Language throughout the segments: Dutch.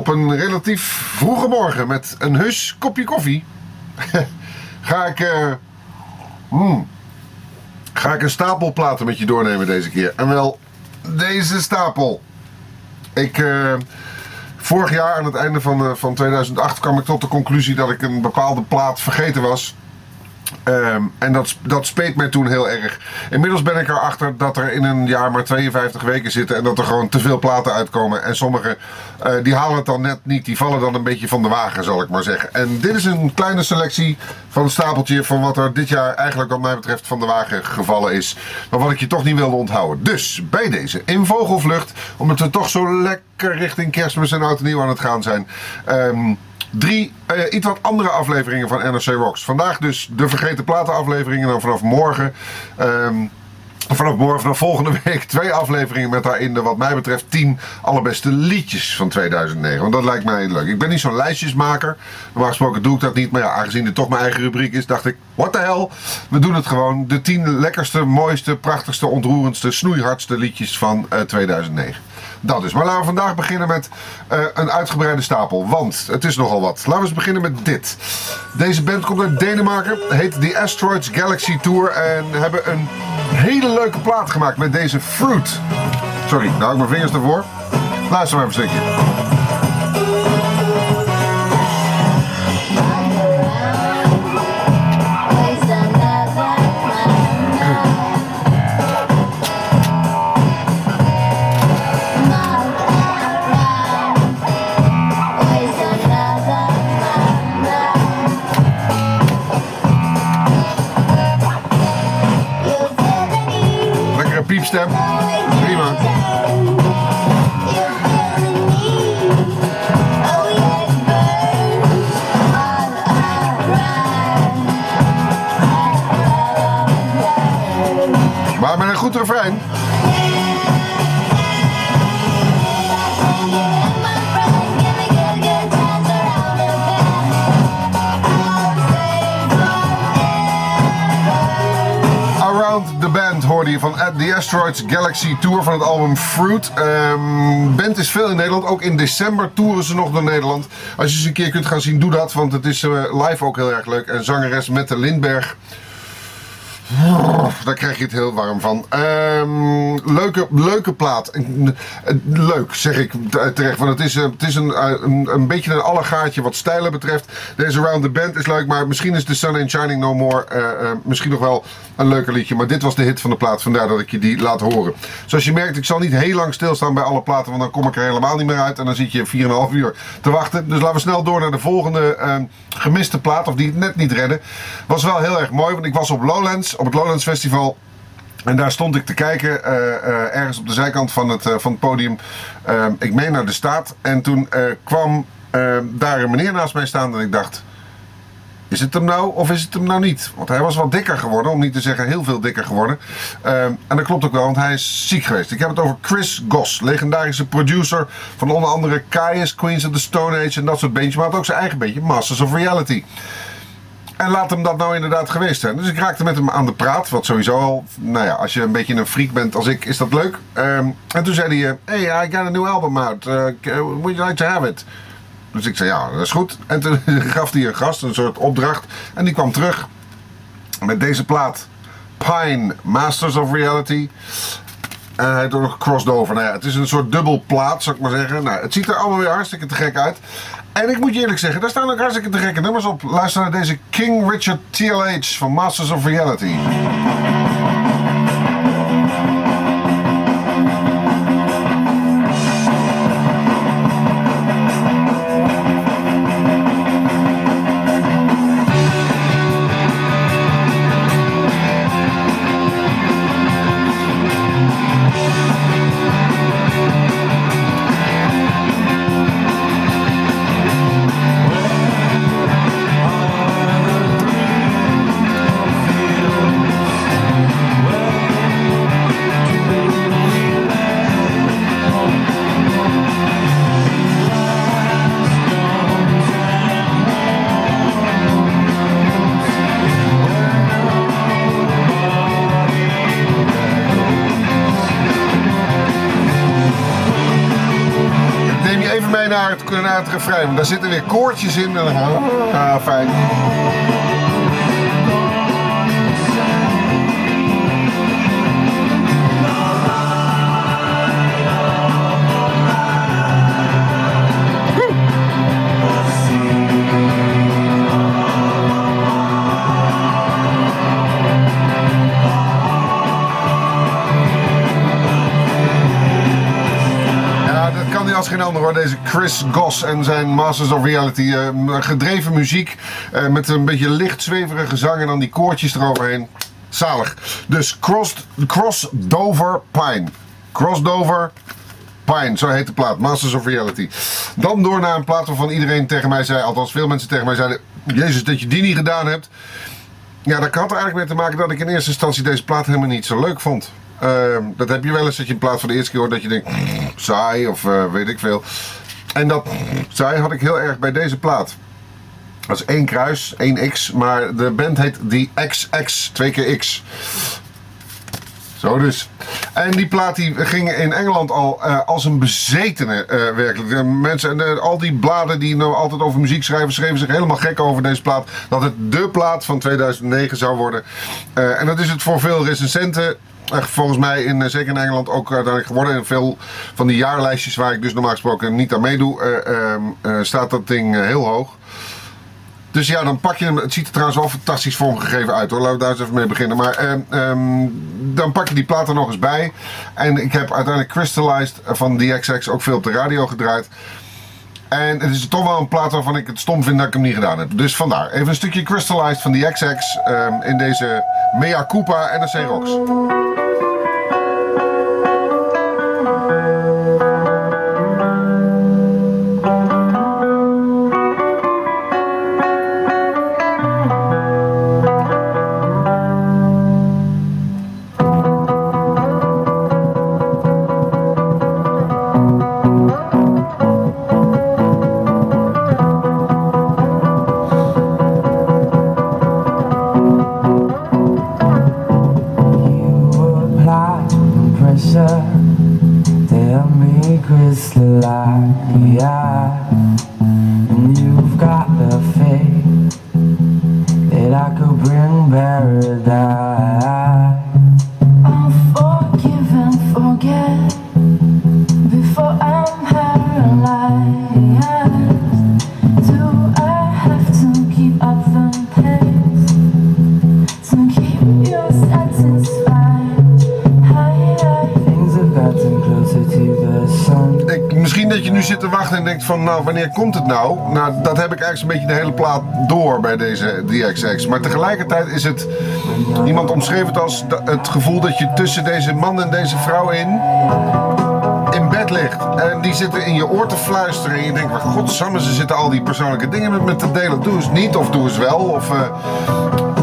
Op een relatief vroege morgen met een heus kopje koffie ga ik, eh, hmm, ga ik een stapel platen met je doornemen deze keer. En wel deze stapel. Ik, eh, vorig jaar aan het einde van, eh, van 2008 kwam ik tot de conclusie dat ik een bepaalde plaat vergeten was. Ehm, en dat, dat speet mij toen heel erg. Inmiddels ben ik erachter dat er in een jaar maar 52 weken zitten en dat er gewoon te veel platen uitkomen. En sommige eh, die halen het dan net niet, die vallen dan een beetje van de wagen, zal ik maar zeggen. En dit is een kleine selectie van een stapeltje van wat er dit jaar eigenlijk, wat mij betreft, van de wagen gevallen is. Maar wat ik je toch niet wilde onthouden. Dus bij deze, in vogelvlucht, omdat we toch zo lekker richting kerstmis en oud en nieuw aan het gaan zijn. Ehm, Drie uh, iets wat andere afleveringen van NRC Rocks. Vandaag dus de vergeten platen afleveringen. En dan vanaf morgen... Um, Vanaf morgen, vanaf volgende week, twee afleveringen met daarin de, wat mij betreft, tien allerbeste liedjes van 2009. Want dat lijkt mij leuk. Ik ben niet zo'n lijstjesmaker. Normaal gesproken doe ik dat niet. Maar ja, aangezien dit toch mijn eigen rubriek is, dacht ik, what the hell. We doen het gewoon. De tien lekkerste, mooiste, prachtigste, ontroerendste, snoeihardste liedjes van uh, 2009. Dat is. Maar laten we vandaag beginnen met uh, een uitgebreide stapel. Want het is nogal wat. Laten we eens beginnen met dit. Deze band komt uit Denemarken. Heet The Asteroids Galaxy Tour. En hebben een hele leuke plaat gemaakt met deze Fruit. Sorry, nou hou ik mijn vingers ervoor. Luister maar even een stukje. Een goed refrein. hoorde je van The Asteroids Galaxy Tour van het album Fruit. Um, band is veel in Nederland. Ook in december toeren ze nog door Nederland. Als je ze een keer kunt gaan zien, doe dat. Want het is uh, live ook heel erg leuk. En zangeres Mette Lindberg daar krijg je het heel warm van. Um, leuke, leuke plaat. Leuk, zeg ik terecht. Want het is, eh, het is een, een, een beetje een allegaatje wat stijlen betreft. Deze Round the Band is leuk, maar misschien is The Sun Ain't Shining No More misschien nog wel een leuker liedje. Maar dit was de hit van de plaat, vandaar dat ik je die laat horen. Zoals je merkt, ik zal niet heel lang stilstaan bij alle platen, want dan kom ik er helemaal niet meer uit. En dan zit je 4,5 uur te wachten. Dus laten we snel door naar de volgende ehm, gemiste plaat, of die het net niet redden. Was wel heel erg mooi, want ik was op Lowlands op het Lowlands Festival. En daar stond ik te kijken, uh, uh, ergens op de zijkant van het, uh, van het podium. ik meen naar de staat. En toen kwam daar een meneer naast mij staan en ik dacht... Is het hem nou of is het hem nou niet? Want hij was wat dikker geworden, om niet te zeggen heel veel dikker geworden. en dat klopt ook wel, want hij is ziek geweest. Ik heb het over Chris Goss, legendarische producer van onder andere Caius, Queens of the Stone Age en dat soort beentjes. Maar had ook zijn eigen beetje, Masters of Reality. En laat hem dat nou inderdaad geweest zijn. Dus ik raakte met hem aan de praat. Wat sowieso al, nou ja, als je een beetje een freak bent als ik, is dat leuk. Um, en toen zei hij, hey, I got a new album out. Uh, would you like to have it? Dus ik zei, ja, dat is goed. En toen gaf hij een gast, een soort opdracht. En die kwam terug met deze plaat. Pine, Masters of Reality. En hij ook nog crossed over. Nou ja, het is een soort dubbel plaat, zou ik maar zeggen. Nou, het ziet er allemaal weer hartstikke te gek uit. En ik moet je eerlijk zeggen, daar staan ook hartstikke te gekke nummers op. Luister naar deze King Richard TLH van Masters of Reality. Het, refrein. want Daar zitten weer koortjes in. En dan, ah, fijn. Ander hoor. Deze Chris Goss en zijn Masters of Reality. eh, gedreven muziek eh, met een beetje licht zweverige zang en dan die koortjes eroverheen. Zalig. Dus Cross, Cross Pine. Cross Dover Pine, zo heet de plaat. Masters of Reality. Dan door naar een plaat waarvan iedereen tegen mij zei, althans veel mensen tegen mij zeiden... Jezus, dat je die niet gedaan hebt. Ja, dat had er eigenlijk mee te maken dat ik in eerste instantie deze plaat helemaal niet zo leuk vond. Ehm, dat heb je wel eens dat je in plaats van de eerste keer hoort dat je denkt, saai of eh, weet ik veel. En dat saai had ik heel erg bij deze plaat. Dat is één kruis, één X, maar de band heet The XX, twee keer X. Zo dus. En die plaat die ging in Engeland al eh, als een bezetene eh, werkelijk. Mensen, en al die bladen die nou altijd over muziek schrijven, schreven zich helemaal gek over deze plaat. Dat het de plaat van 2009 zou worden. Eh, en dat is het voor veel recensenten. volgens mij, in, zeker in Engeland, ook uiteindelijk geworden. In veel van die jaarlijstjes waar ik dus normaal gesproken niet aan meedoe, eh, ehm, eh, staat dat ding heel hoog. Dus ja, dan pak je hem. Het ziet er trouwens wel fantastisch vormgegeven uit hoor. Laten we daar eens even mee beginnen. Maar ehm, ehm, dan pak je die plaat er nog eens bij. En ik heb uiteindelijk Crystallized van DXX ook veel op de radio gedraaid. En het is toch wel een plaat waarvan ik het stom vind dat ik hem niet gedaan heb. Dus vandaar. Even een stukje Crystallized van DXX ehm in deze Mea Culpa NRC Rocks. Ik, misschien dat je nu zit te wachten en denkt van nou wanneer komt het nou? Nou dat heb ik eigenlijk een beetje de hele plaat door bij deze DXX. Maar tegelijkertijd is het, iemand omschreef het als het gevoel dat je tussen deze man en deze vrouw in, in bed ligt. En die zitten in je oor te fluisteren en je denkt, maar godsamme ze zitten al die persoonlijke dingen met me te delen. Doe eens niet of doe eens wel. Of, eh,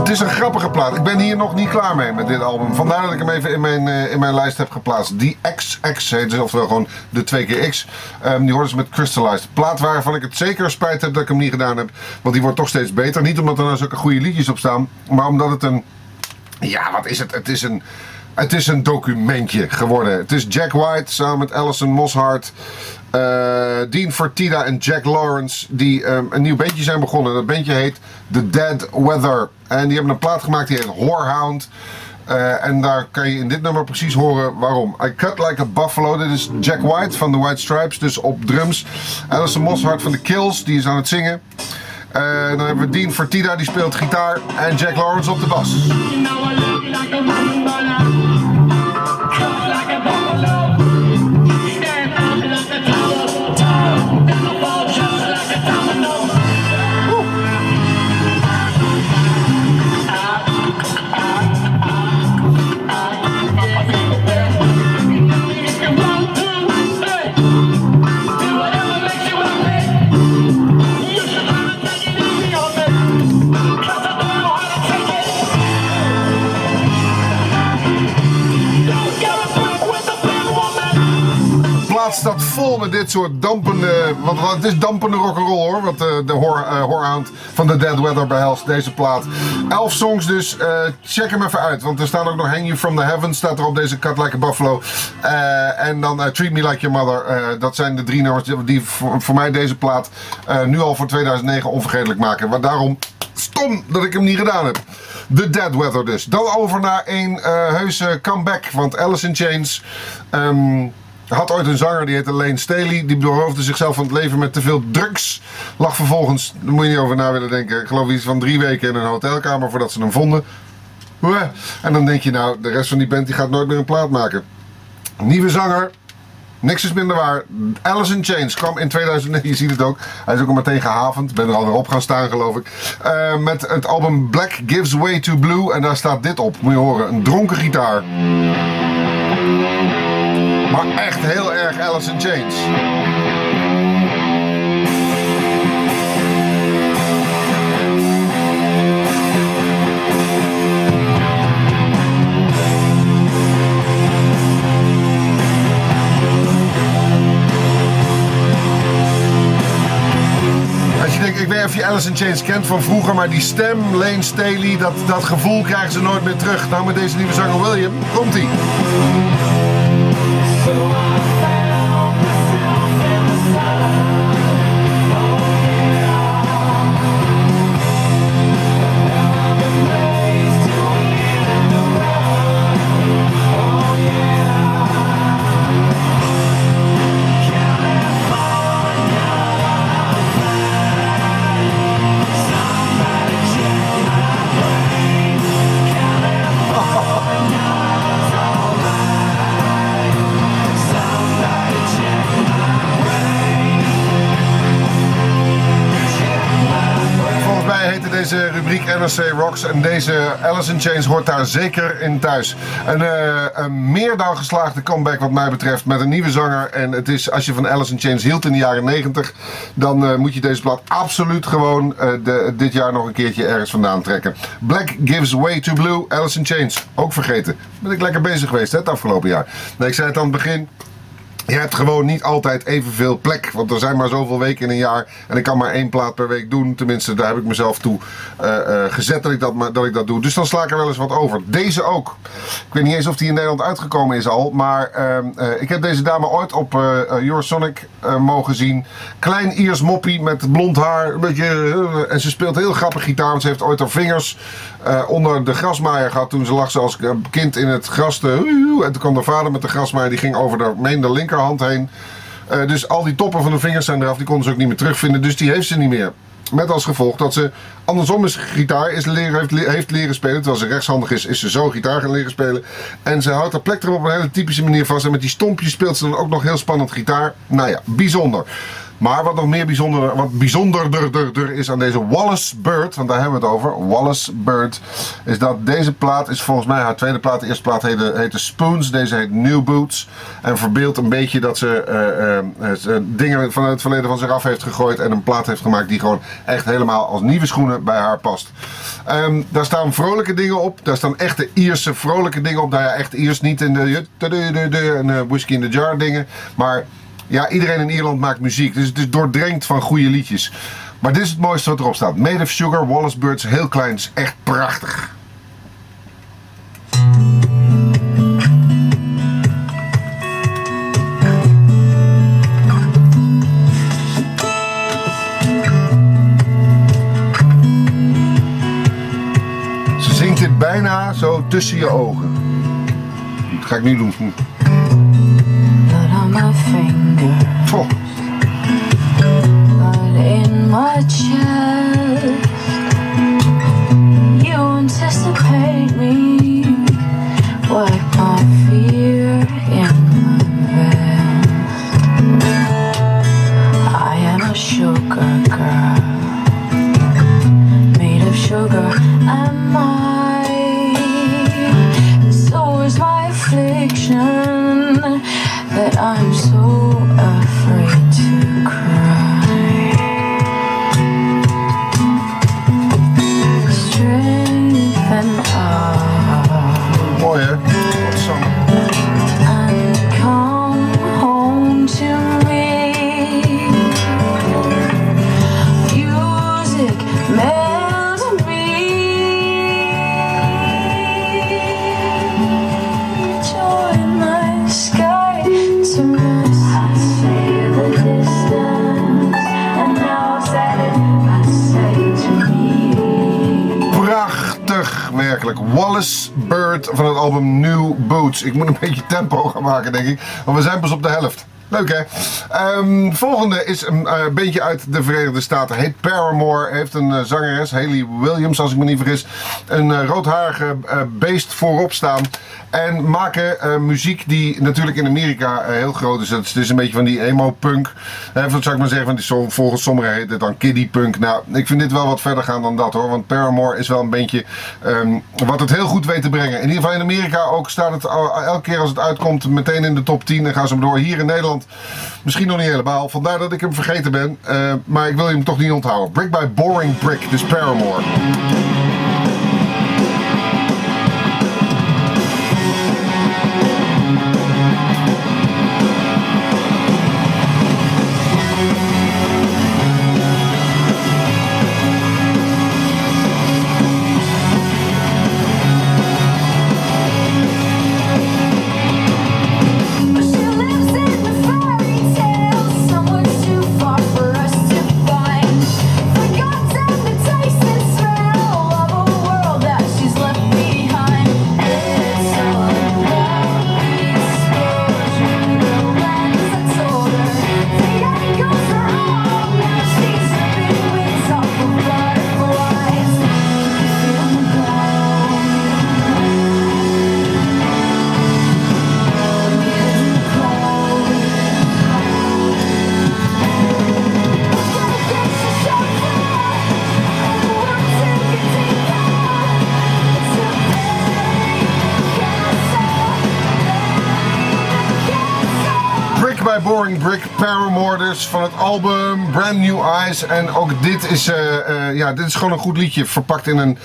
het is een grappige plaat. Ik ben hier nog niet klaar mee met dit album. Vandaar dat ik hem even in mijn, eh, in mijn lijst heb geplaatst. Die XX heet ze, oftewel gewoon de 2 keer X. Ehm, die hoort dus met Crystallized. Plaat waarvan ik het zeker spijt heb dat ik hem niet gedaan heb. Want die wordt toch steeds beter. Niet omdat er nou zulke goede liedjes op staan. Maar omdat het een... Ja, wat is het? Het is een... Het is een documentje geworden. Het is Jack White samen met Alison Mosshart, eh, Dean Fertitta en Jack Lawrence die ehm, een nieuw bandje zijn begonnen. Dat bandje heet The Dead Weather. En die hebben een plaat gemaakt die heet Whorehound. Eh, en daar kan je in dit nummer precies horen waarom. I Cut Like a Buffalo. Dit is Jack White van The White Stripes, dus op drums. Alison Mosshart van The Kills, die is aan het zingen. Eh, dan hebben we Dean Fertitta, die speelt gitaar. En Jack Lawrence op de bas. You know I look like a buffalo. Vol met dit soort dampende. Want het is dampende rock'n'roll hoor. Wat eh, de eh, Hoorhound van The Dead Weather behelst, deze plaat. Elf songs dus. eh, check hem even uit. Want er staat ook nog Hang You From The Heavens. Staat er op deze Cut Like a Buffalo. En dan Treat Me Like Your Mother. Dat zijn de drie nummers die- voor, mij deze plaat nu al voor 2009 onvergetelijk maken. Maar daarom stom dat ik hem niet gedaan heb. The Dead Weather dus. Dan over naar een heuse comeback. Want Alice in Chains ehm, had ooit een zanger die heette Lane Staley. Die beroofde zichzelf van het leven met te veel drugs. Lag vervolgens, daar moet je niet over na willen denken. Ik geloof iets van drie weken in een hotelkamer voordat ze hem vonden. En dan denk je nou, de rest van die band die gaat nooit meer een plaat maken. Nieuwe zanger, Niks is minder waar. Alice in Chains kwam in 2009, je ziet het ook. Hij is ook al meteen gehavend. Ben er alweer op gaan staan, geloof ik. Eh, met het album Black Gives Way to Blue. En daar staat dit op, moet je horen. Een dronken gitaar. Maar echt heel erg Alice in Chains. Ik weet niet of je Alice in Chains kent van vroeger, maar die stem, Lane Staley, dat, dat gevoel krijgen ze nooit meer terug. Nou, met deze nieuwe zanger William, komt ie. Deze rubriek NRC Rocks en deze Alice in Chains hoort daar zeker in thuis. Een, eh, een meer dan geslaagde comeback wat mij betreft met een nieuwe zanger. En het is, als je van Alice in Chains hield in de jaren 90, dan eh, moet je deze plaat absoluut gewoon eh, de, dit jaar nog een keertje ergens vandaan trekken. Black Gives Way to Blue, Alice in Chains. Ook vergeten. Ben ik lekker bezig geweest hè, het afgelopen jaar. Ik zei het aan het begin. Je hebt gewoon niet altijd evenveel plek. Want er zijn maar zoveel weken in een jaar. En ik kan maar één plaat per week doen. Tenminste, daar heb ik mezelf toe eh, eh, gezet dat ik dat, ik dat doe. Dus dan sla ik er wel eens wat over. Deze ook. Ik weet niet eens of die in Nederland uitgekomen is al. Maar ehm, eh, ik heb deze dame ooit op Eurosonic mogen zien. Klein Iers moppie met blond haar. Een beetje, en ze speelt heel grappig gitaar. Want ze heeft ooit haar vingers onder de grasmaaier gehad. Toen ze lag ze als kind in het gras. Te, en toen kwam de vader met de grasmaaier. Die ging over de, de linkerhand heen. Eh, dus al die toppen van de vingers zijn eraf. Die konden ze ook niet meer terugvinden. Dus die heeft ze niet meer. Met als gevolg dat ze andersom is gitaar is leren, heeft, heeft leren spelen. Terwijl ze rechtshandig is, is ze zo gitaar gaan leren spelen. En ze houdt haar plek erop op een hele typische manier vast. En met die stompjes speelt ze dan ook nog heel spannend gitaar. Nou ja, bijzonder. Maar wat nog meer bijzonder, wat bijzonderder is aan deze Wallace Bird, want daar hebben we het over, Wallace Bird, is dat deze plaat is volgens mij haar tweede plaat. De eerste plaat heette, Spoons, deze heet New Boots. En verbeeldt een beetje dat ze eh, eh, ze dingen vanuit het verleden van zich af heeft gegooid en een plaat heeft gemaakt die gewoon echt helemaal als nieuwe schoenen bij haar past. Ehm, daar staan vrolijke dingen op, daar staan echte Ierse vrolijke dingen op. Nou ja, echt Iers, niet in de, de, de, de, eh, whisky in the jar dingen, maar ja, iedereen in Ierland maakt muziek. Dus het is doordrenkt van goede liedjes. Maar dit is het mooiste wat erop staat. Made of Sugar, Wallace Birds, heel klein. is echt prachtig. Ze zingt dit bijna zo tussen je ogen. Dat ga ik nu doen. My finger, Goh. blood in my chest. You anticipate me, wipe my fear in my vest. I am a sugar girl, Ik moet een beetje tempo gaan maken, denk ik. Want we zijn pas op de helft. Leuk hè? Ehm, volgende is een eh, bandje uit de Verenigde Staten. Heet Paramore. Heeft een eh, zangeres, Haley Williams, als ik me niet vergis. Een eh, roodharige beest voorop staan. En maken muziek die natuurlijk in Amerika heel groot is. Het is een beetje van die emo-punk. Zou ik maar zeggen, van die, volgens sommigen heet het dan kiddie-punk. Nou, ik vind dit wel wat verder gaan dan dat hoor. Want Paramore is wel een bandje ehm, wat het heel goed weet te brengen. In ieder geval in Amerika ook staat het elke keer als het uitkomt meteen in de top 10. En gaan ze maar door. Hier in Nederland misschien nog niet helemaal. Vandaar dat ik hem vergeten ben. Eh, maar ik wil je hem toch niet onthouden. Brick by Boring Brick, dus Paramore. Van het album Brand New Eyes. En ook dit is, eh, eh, ja, dit is gewoon een goed liedje, verpakt in een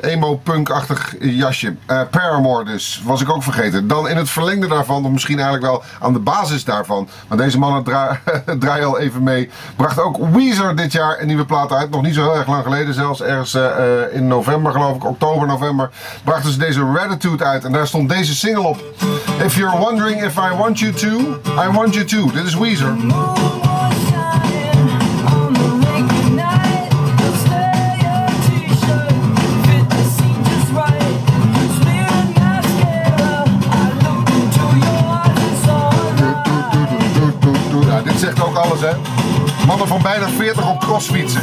emo-punk-achtig jasje. Eh, Paramore dus, was ik ook vergeten. Dan in het verlengde daarvan, of misschien eigenlijk wel aan de basis daarvan. Maar deze mannen dra draaien al even mee. Bracht ook Weezer dit jaar een nieuwe plaat uit. Nog niet zo heel erg lang geleden, zelfs ergens eh, eh, in november geloof ik, oktober, november. Brachten ze deze Ratitude uit en daar stond deze single op. If you're wondering if I want you to, I want you to. Dit is Weezer. Hè? Mannen van bijna 40 op crossfietsen.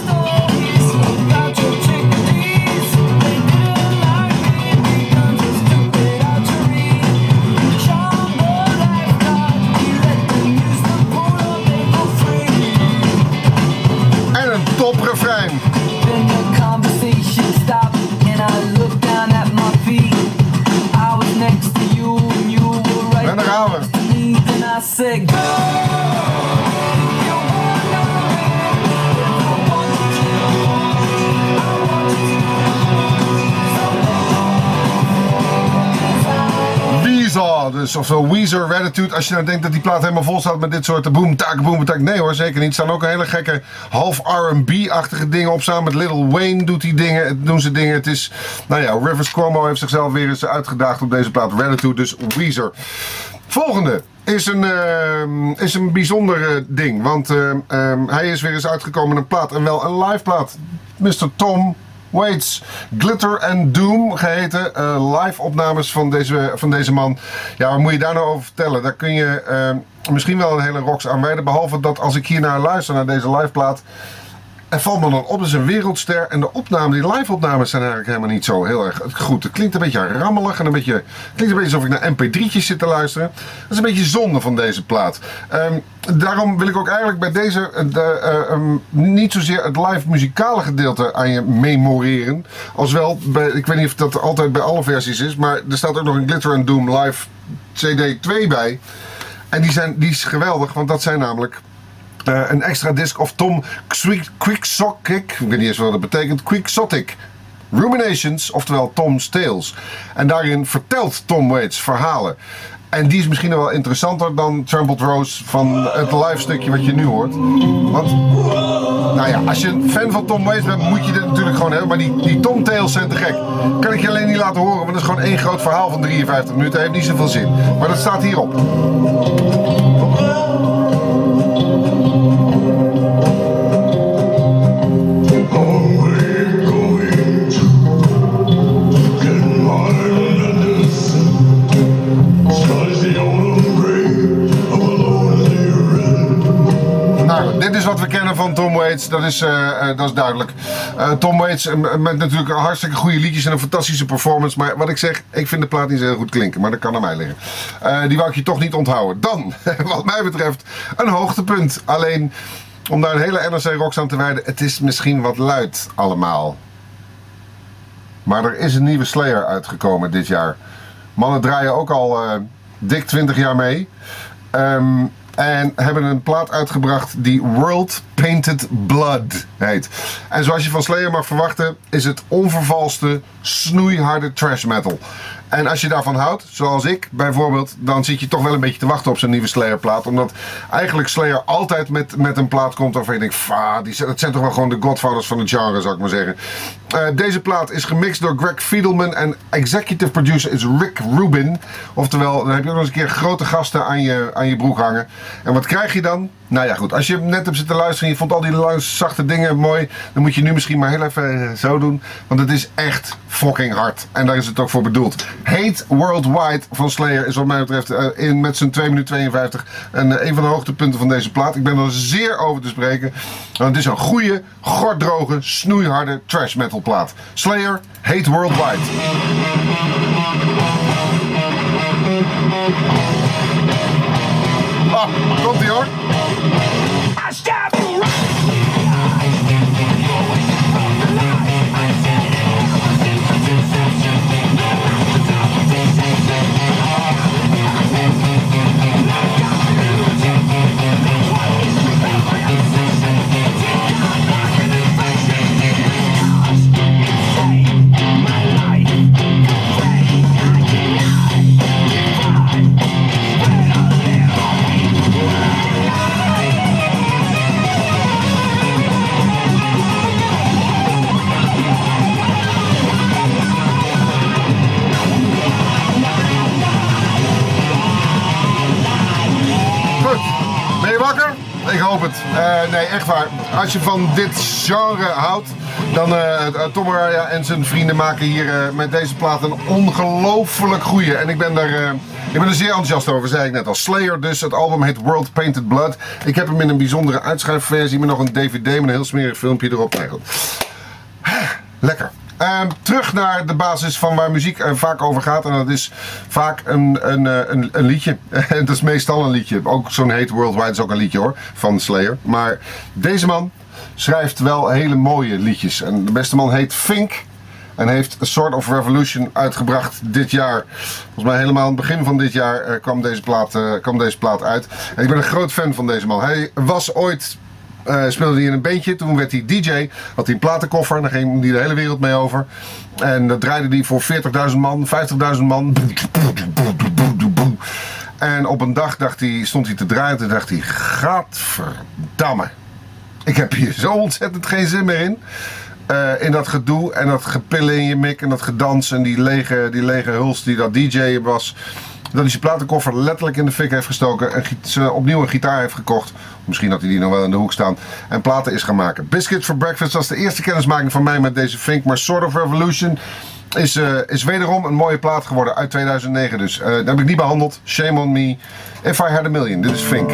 Of zo Weezer Ratitude. Als je nou denkt dat die plaat helemaal vol staat met dit soort boom tak boom tak. Nee hoor, zeker niet. Er staan ook hele gekke half R&B-achtige dingen op. Samen met Little Wayne doet die dingen, doen ze dingen. Het is, nou ja, Rivers Cuomo heeft zichzelf weer eens uitgedaagd op deze plaat. Ratitude, dus Weezer. Volgende is een, ehm, is een bijzonder eh, ding. Want ehm, ehm, hij is weer eens uitgekomen met een plaat. En wel een live plaat. Mr. Tom Waits. Glitter and Doom geheten. eh, live opnames van deze, van deze man. Ja, wat moet je daar nou over vertellen? Daar kun je ehm, misschien wel een hele rocks aan wijden. Behalve dat als ik hier naar luister, naar deze live plaat. En valt me dan op, het is een wereldster. En de opnamen, die live-opnames zijn eigenlijk helemaal niet zo heel erg goed. Het klinkt een beetje rammelig en een beetje, klinkt een beetje alsof ik naar mp3'tjes zit te luisteren. Dat is een beetje zonde van deze plaat. Ehm, daarom wil ik ook eigenlijk bij deze eh, de, eh, ehm, niet zozeer het live muzikale gedeelte aan je memoreren. Als wel, bij, ik weet niet of dat altijd bij alle versies is, maar er staat ook nog een Glitter and Doom live CD 2 bij. En die, zijn, die is geweldig, want dat zijn namelijk eh, een extra disc of Tom Quick- Quixotic, ik weet niet eens wat dat betekent, Quixotic Ruminations, oftewel Tom's Tales. En daarin vertelt Tom Waits verhalen. En die is misschien wel interessanter dan Trampled Rose van het live stukje wat je nu hoort. Want, nou ja, als je een fan van Tom Waits bent, moet je dit natuurlijk gewoon hebben. Maar die, die Tom Tales zijn te gek. Kan ik je alleen niet laten horen, want dat is gewoon één groot verhaal van 53 minuten. Heeft niet zoveel zin. Maar dat staat hierop. Van Tom Waits, dat is, eh, eh, dat is duidelijk. Eh, Tom Waits met natuurlijk hartstikke goede liedjes en een fantastische performance. Maar wat ik zeg, ik vind de plaat niet zo heel goed klinken, maar dat kan aan mij liggen. Die wou ik je toch niet onthouden. Dan, wat mij betreft, een hoogtepunt. Alleen, om daar een hele NRC Rocks aan te wijden, het is misschien wat luid allemaal. Maar er is een nieuwe Slayer uitgekomen dit jaar. Mannen draaien ook al dik 20 jaar mee. Ehm, en hebben een plaat uitgebracht die World Painted Blood heet. En zoals je van Slayer mag verwachten, is het onvervalste, snoeiharde trash metal. En als je daarvan houdt, zoals ik bijvoorbeeld, dan zit je toch wel een beetje te wachten op zo'n nieuwe Slayer plaat. Omdat eigenlijk Slayer altijd met, met een plaat komt waarvan je denkt, fa, die, zijn- dat zijn toch wel gewoon de godfathers van het genre, zou ik maar zeggen. Eh, deze plaat is gemixt door Greg Fiedelman en executive producer is Rick Rubin. Oftewel, dan heb je nog eens een keer grote gasten aan je, aan je broek hangen. En wat krijg je dan? Nou ja, goed. Als je net hebt zitten luisteren en je vond al die zachte dingen mooi, dan moet je nu misschien maar heel even eh, zo doen. Want het is echt fucking hard. En daar is het ook voor bedoeld. Hate Worldwide van Slayer is wat mij betreft eh, in, met zijn 2 minuten 52 een, eh, een van de hoogtepunten van deze plaat. Ik ben er zeer over te spreken. Want het is een goede, gorddroge, snoeiharde trash metal plaat. Slayer, Hate Worldwide. Ah, komt ie hoor. Hoop het. Eh, nee, echt waar. Als je van dit genre houdt, dan eh, Tom en zijn vrienden maken hier met deze plaat een ongelooflijk goeie. En ik ben daar, ik ben er zeer enthousiast over, zei ik net al. Slayer dus, het album heet World Painted Blood. Ik heb hem in een bijzondere uitschuifversie met nog een dvd met een heel smerig filmpje erop. Nee. Lekker. Ehm, terug naar de basis van waar muziek er vaak over gaat. En dat is vaak een, een, eh, een, een liedje. En dat is meestal een liedje. Ook zo'n Hate Worldwide is ook een liedje hoor. Van Slayer. Maar deze man schrijft wel hele mooie liedjes. En de beste man heet Fink. En heeft A Sort of Revolution uitgebracht dit jaar. Volgens mij helemaal aan het begin van dit jaar eh, kwam, deze plaat, eh, kwam deze plaat uit. En ik ben een groot fan van deze man. Hij was ooit eh, speelde hij in een bandje. Toen werd hij DJ. Had hij een platenkoffer. En daar ging hij de hele wereld mee over. En dat draaide hij voor 40.000 man, 50.000 man. En op een dag dacht hij, stond hij te draaien. Toen dacht hij: Gadverdamme. Ik heb hier zo ontzettend geen zin meer in. Eh, in dat gedoe en dat gepillen in je mik en dat gedans en die lege, die lege huls die dat DJ was. Dat hij zijn platenkoffer letterlijk in de fik heeft gestoken en opnieuw een gitaar heeft gekocht. Misschien had hij die nog wel in de hoek staan. En platen is gaan maken. Biscuits for Breakfast was de eerste kennismaking van mij met deze Fink. Maar Sort of Revolution is, eh, is wederom een mooie plaat geworden uit 2009. Dus eh, dat heb ik niet behandeld. Shame on me. If I had a million. Dit is Fink.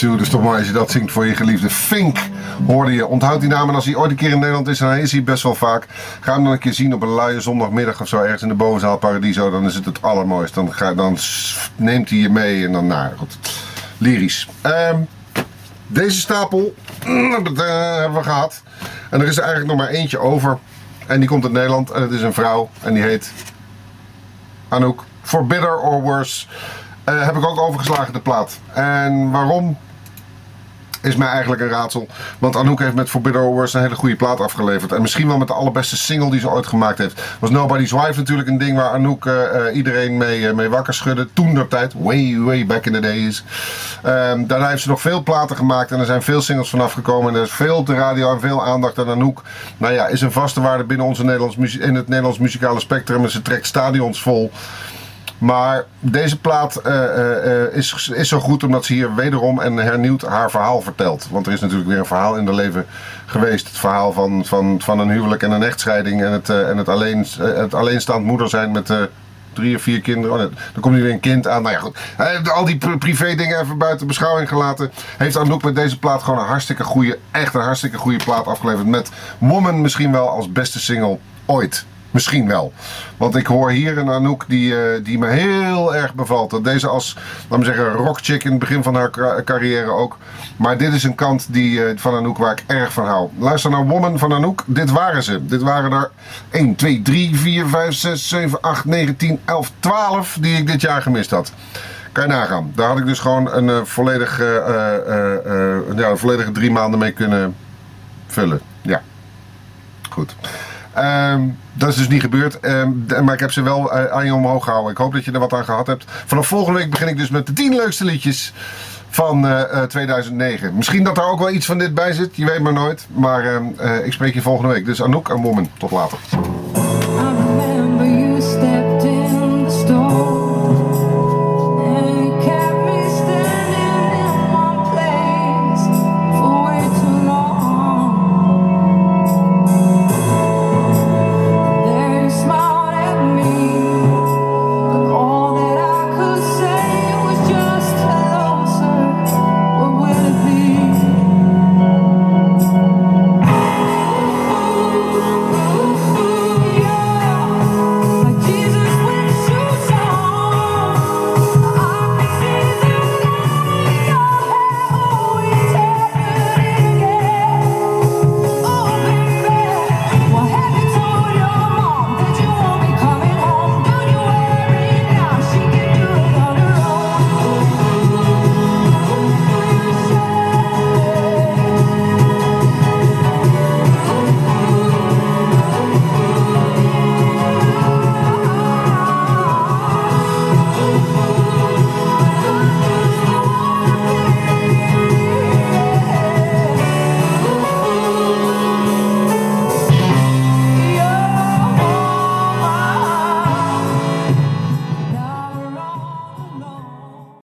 Dus toch mooi als je dat zingt voor je geliefde. Fink hoorde je. Onthoud die naam en als hij ooit een keer in Nederland is, hij is hier best wel vaak. Ga hem dan een keer zien op een luie zondagmiddag of zo, ergens in de bovenzaal Paradiso. Dan is het het allermooist. Dan, ga, dan neemt hij je mee en dan, nou goed, lyrisch. Ehm, deze stapel dat, eh, hebben we gehad. En er is er eigenlijk nog maar eentje over. En die komt uit Nederland en het is een vrouw en die heet Anouk. For Better or Worse eh, heb ik ook overgeslagen de plaat. En waarom is mij eigenlijk een raadsel. Want Anouk heeft met For Better or Worse een hele goede plaat afgeleverd. En misschien wel met de allerbeste single die ze ooit gemaakt heeft. Was Nobody's Wife natuurlijk een ding waar Anouk eh, eh, iedereen mee, eh, mee wakker schudde. Toen der tijd, way, way back in the days. Ehm, daarna heeft ze nog veel platen gemaakt en er zijn veel singles vanaf gekomen. En er is veel op de radio en veel aandacht aan Anouk. Nou ja, is een vaste waarde binnen onze in het Nederlands muzikale spectrum. En ze trekt stadions vol. Maar deze plaat eh, eh, eh, is, is zo goed omdat ze hier wederom en hernieuwd haar verhaal vertelt. Want er is natuurlijk weer een verhaal in haar leven geweest. Het verhaal van, van, van een huwelijk en een echtscheiding. En het, eh, en het, alleen, het alleenstaand moeder zijn met drie of vier kinderen. Oh, dan komt hier weer een kind aan. Nou ja, goed. Eh, al die pri- privé dingen even buiten beschouwing gelaten. Heeft Anouk met deze plaat gewoon een hartstikke goede, echt een hartstikke goede plaat afgeleverd. Met Woman misschien wel als beste single ooit. Misschien wel. Want ik hoor hier een Anouk die, eh, die me heel erg bevalt. Dat Deze als, laat me zeggen, rockchick in het begin van haar ca- carrière ook. Maar dit is een kant die, eh, van Anouk waar ik erg van hou. Luister naar Woman van Anouk. Dit waren ze. Dit waren er 1, 2, 3, 4, 5, 6, 7, 8, 9, 10, 11, 12 die ik dit jaar gemist had. Kan je nagaan. Daar had ik dus gewoon een, volledig, eh, eh, ja, een volledige drie maanden mee kunnen vullen. Ja. Goed. Ehm, dat is dus niet gebeurd. Ehm, maar ik heb ze wel eh, aan je omhoog gehouden. Ik hoop dat je er wat aan gehad hebt. Vanaf volgende week begin ik dus met de 10 leukste liedjes van eh, eh, 2009. Misschien dat er ook wel iets van dit bij zit. Je weet maar nooit. Maar ehm, eh, ik spreek je volgende week. Dus Anouk en Woman. Tot later.